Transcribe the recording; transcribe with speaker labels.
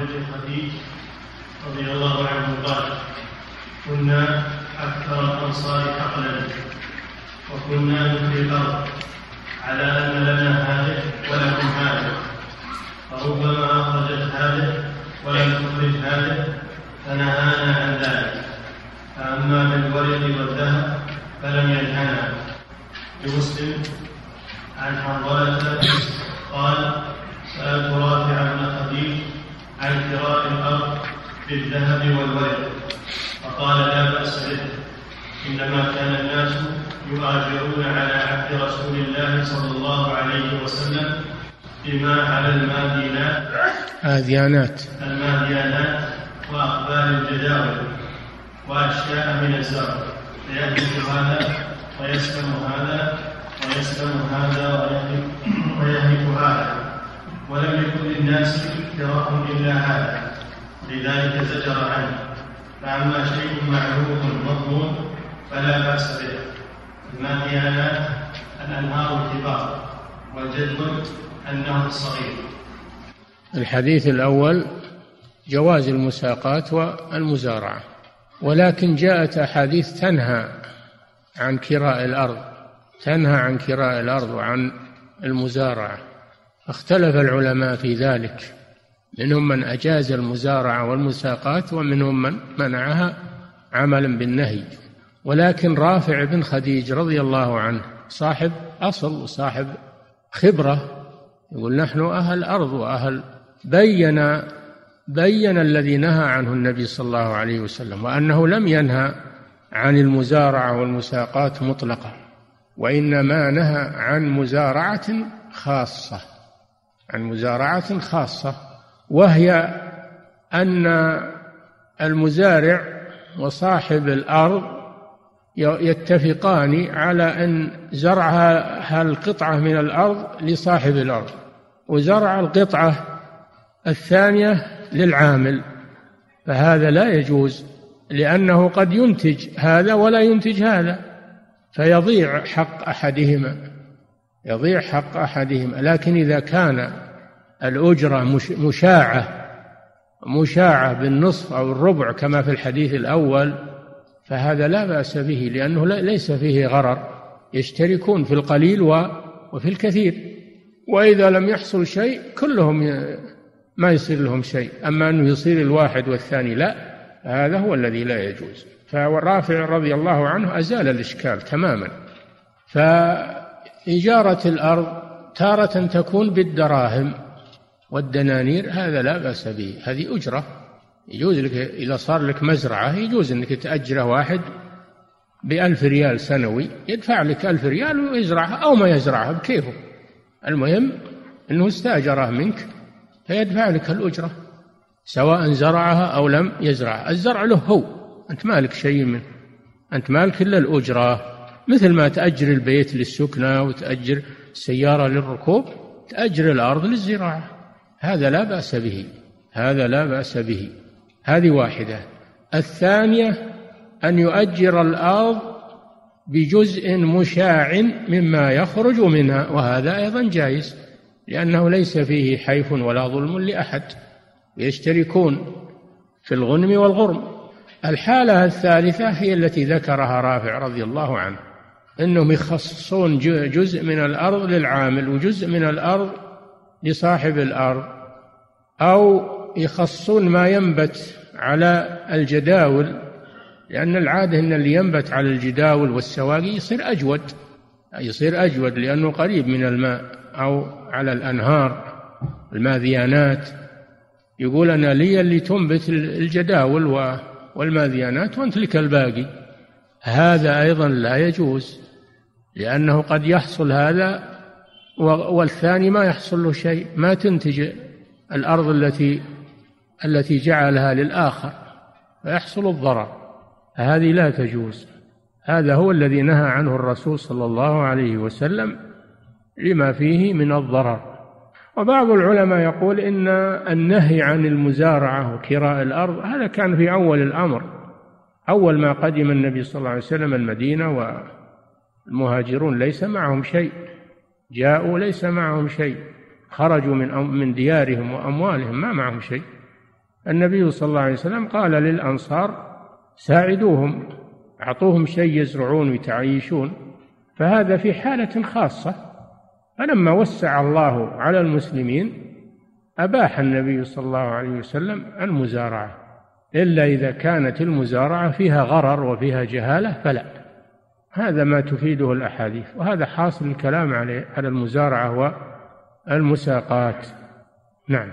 Speaker 1: بنت خديج رضي الله عنه قال كنا أكثر الأنصار حقلا وكنا نكري الأرض على أن لنا هذه ولكم هذه فربما أخرجت هذه ولم تخرج هذه فنهانا عن ذلك. فأما بالورق والذهب فلم ينهنا. لمسلم عن حنظلة قال سألت رافع بن خديج عن كراء الأرض بالذهب والورق فقال لا بأس به. إنما كان الناس يؤاجرون على عهد رسول الله صلى الله عليه وسلم بما على المادينات.
Speaker 2: آذيانات.
Speaker 1: الماديانات وأقبال الجداول وأشياء من الزرع. فيهلك هذا ويسلم هذا ويسلم هذا ويهلك هذا. ولم يكن للناس كراء إلا هذا لذلك زجر عنه. فأما شيء معلوم مضمون فلا بأس به. الماديانات الأنهار الكبار والجدول النهر الصغير
Speaker 2: الحديث الأول جواز المساقات والمزارعة. ولكن جاءت أحاديث تنهى عن كراء الأرض تنهى عن كراء الأرض وعن المزارعة. اختلف العلماء في ذلك. منهم من أجاز المزارعة والمساقات ومنهم من منعها عملا بالنهي. ولكن رافع بن خديج رضي الله عنه صاحب أصل وصاحب خبرة يقول نحن أهل أرض وأهل بين بين الذي نهى عنه النبي صلى الله عليه وسلم وأنه لم ينهى عن المزارعة والمساقات مطلقة وإنما نهى عن مزارعة خاصة. عن مزارعة خاصة وهي أن المزارع وصاحب الأرض يتفقان على أن زرعها القطعة من الأرض لصاحب الأرض وزرع القطعة الثانية للعامل فهذا لا يجوز لأنه قد ينتج هذا ولا ينتج هذا فيضيع حق أحدهما. يضيع حق أحدهما لكن إذا كان الأجرة مشاعة مشاعة بالنصف أو الربع كما في الحديث الأول فهذا لا بأس به لأنه ليس فيه غرر. يشتركون في القليل وفي الكثير. وإذا لم يحصل شيء كلهم ما يصير لهم شيء. أما أنه يصير الواحد والثاني لا هذا هو الذي لا يجوز. فرافع رضي الله عنه أزال الإشكال تماما. فإجارة الأرض تارة تكون بالدراهم والدنانير هذا لا بأس به. هذه أجرة. يجوز لك إذا صار لك مزرعة يجوز أنك تأجره واحد بألف ريال سنوي يدفع لك ألف ريال ويزرعها أو ما يزرعها بكيفه. المهم أنه استأجره منك فيدفع لك الأجرة سواء زرعها أو لم يزرعها. الزرع له هو أنت مالك شيء منه أنت مالك إلا الأجرة. مثل ما تأجر البيت للسكنة وتأجر السيارة للركوب تأجر الأرض للزراعة. هذا لا بأس به. هذا لا بأس به. هذه واحدة. الثانية أن يؤجر الأرض بجزء مشاع مما يخرج منها وهذا أيضا جائز لأنه ليس فيه حيف ولا ظلم لأحد. يشتركون في الغنم والغرم. الحالة الثالثة هي التي ذكرها رافع رضي الله عنه. أنهم يخصصون جزء من الأرض للعامل وجزء من الأرض لصاحب الأرض أو يخصون ما ينبت على الجداول لأن العادة أن اللي ينبت على الجداول والسواقي يصير أجود يصير أجود لأنه قريب من الماء أو على الأنهار الماذيانات. يقول أنا لي اللي تنبت الجداول والماذيانات وأنت لك الباقي. هذا أيضا لا يجوز. لأنه قد يحصل هذا والثاني ما يحصل له شيء ما تنتج الأرض التي التي جعلها للآخر فيحصل الضرر. هذه لا تجوز. هذا هو الذي نهى عنه الرسول صلى الله عليه وسلم لما فيه من الضرر. وبعض العلماء يقول إن النهي عن المزارعة وكراء الأرض هذا كان في أول الأمر. أول ما قدم النبي صلى الله عليه وسلم المدينة والمهاجرون ليس معهم شيء جاءوا ليس معهم شيء خرجوا من من ديارهم وأموالهم ما معهم شيء. النبي صلى الله عليه وسلم قال للأنصار ساعدوهم أعطوهم شيء يزرعون ويتعيشون فهذا في حالة خاصة. فلما وسع الله على المسلمين أباح النبي صلى الله عليه وسلم المزارعة. إلا إذا كانت المزارعة فيها غرر وفيها جهالة فلا. هذا ما تفيده الأحاديث وهذا حاصل الكلام عليه على المزارعة والمساقات. نعم.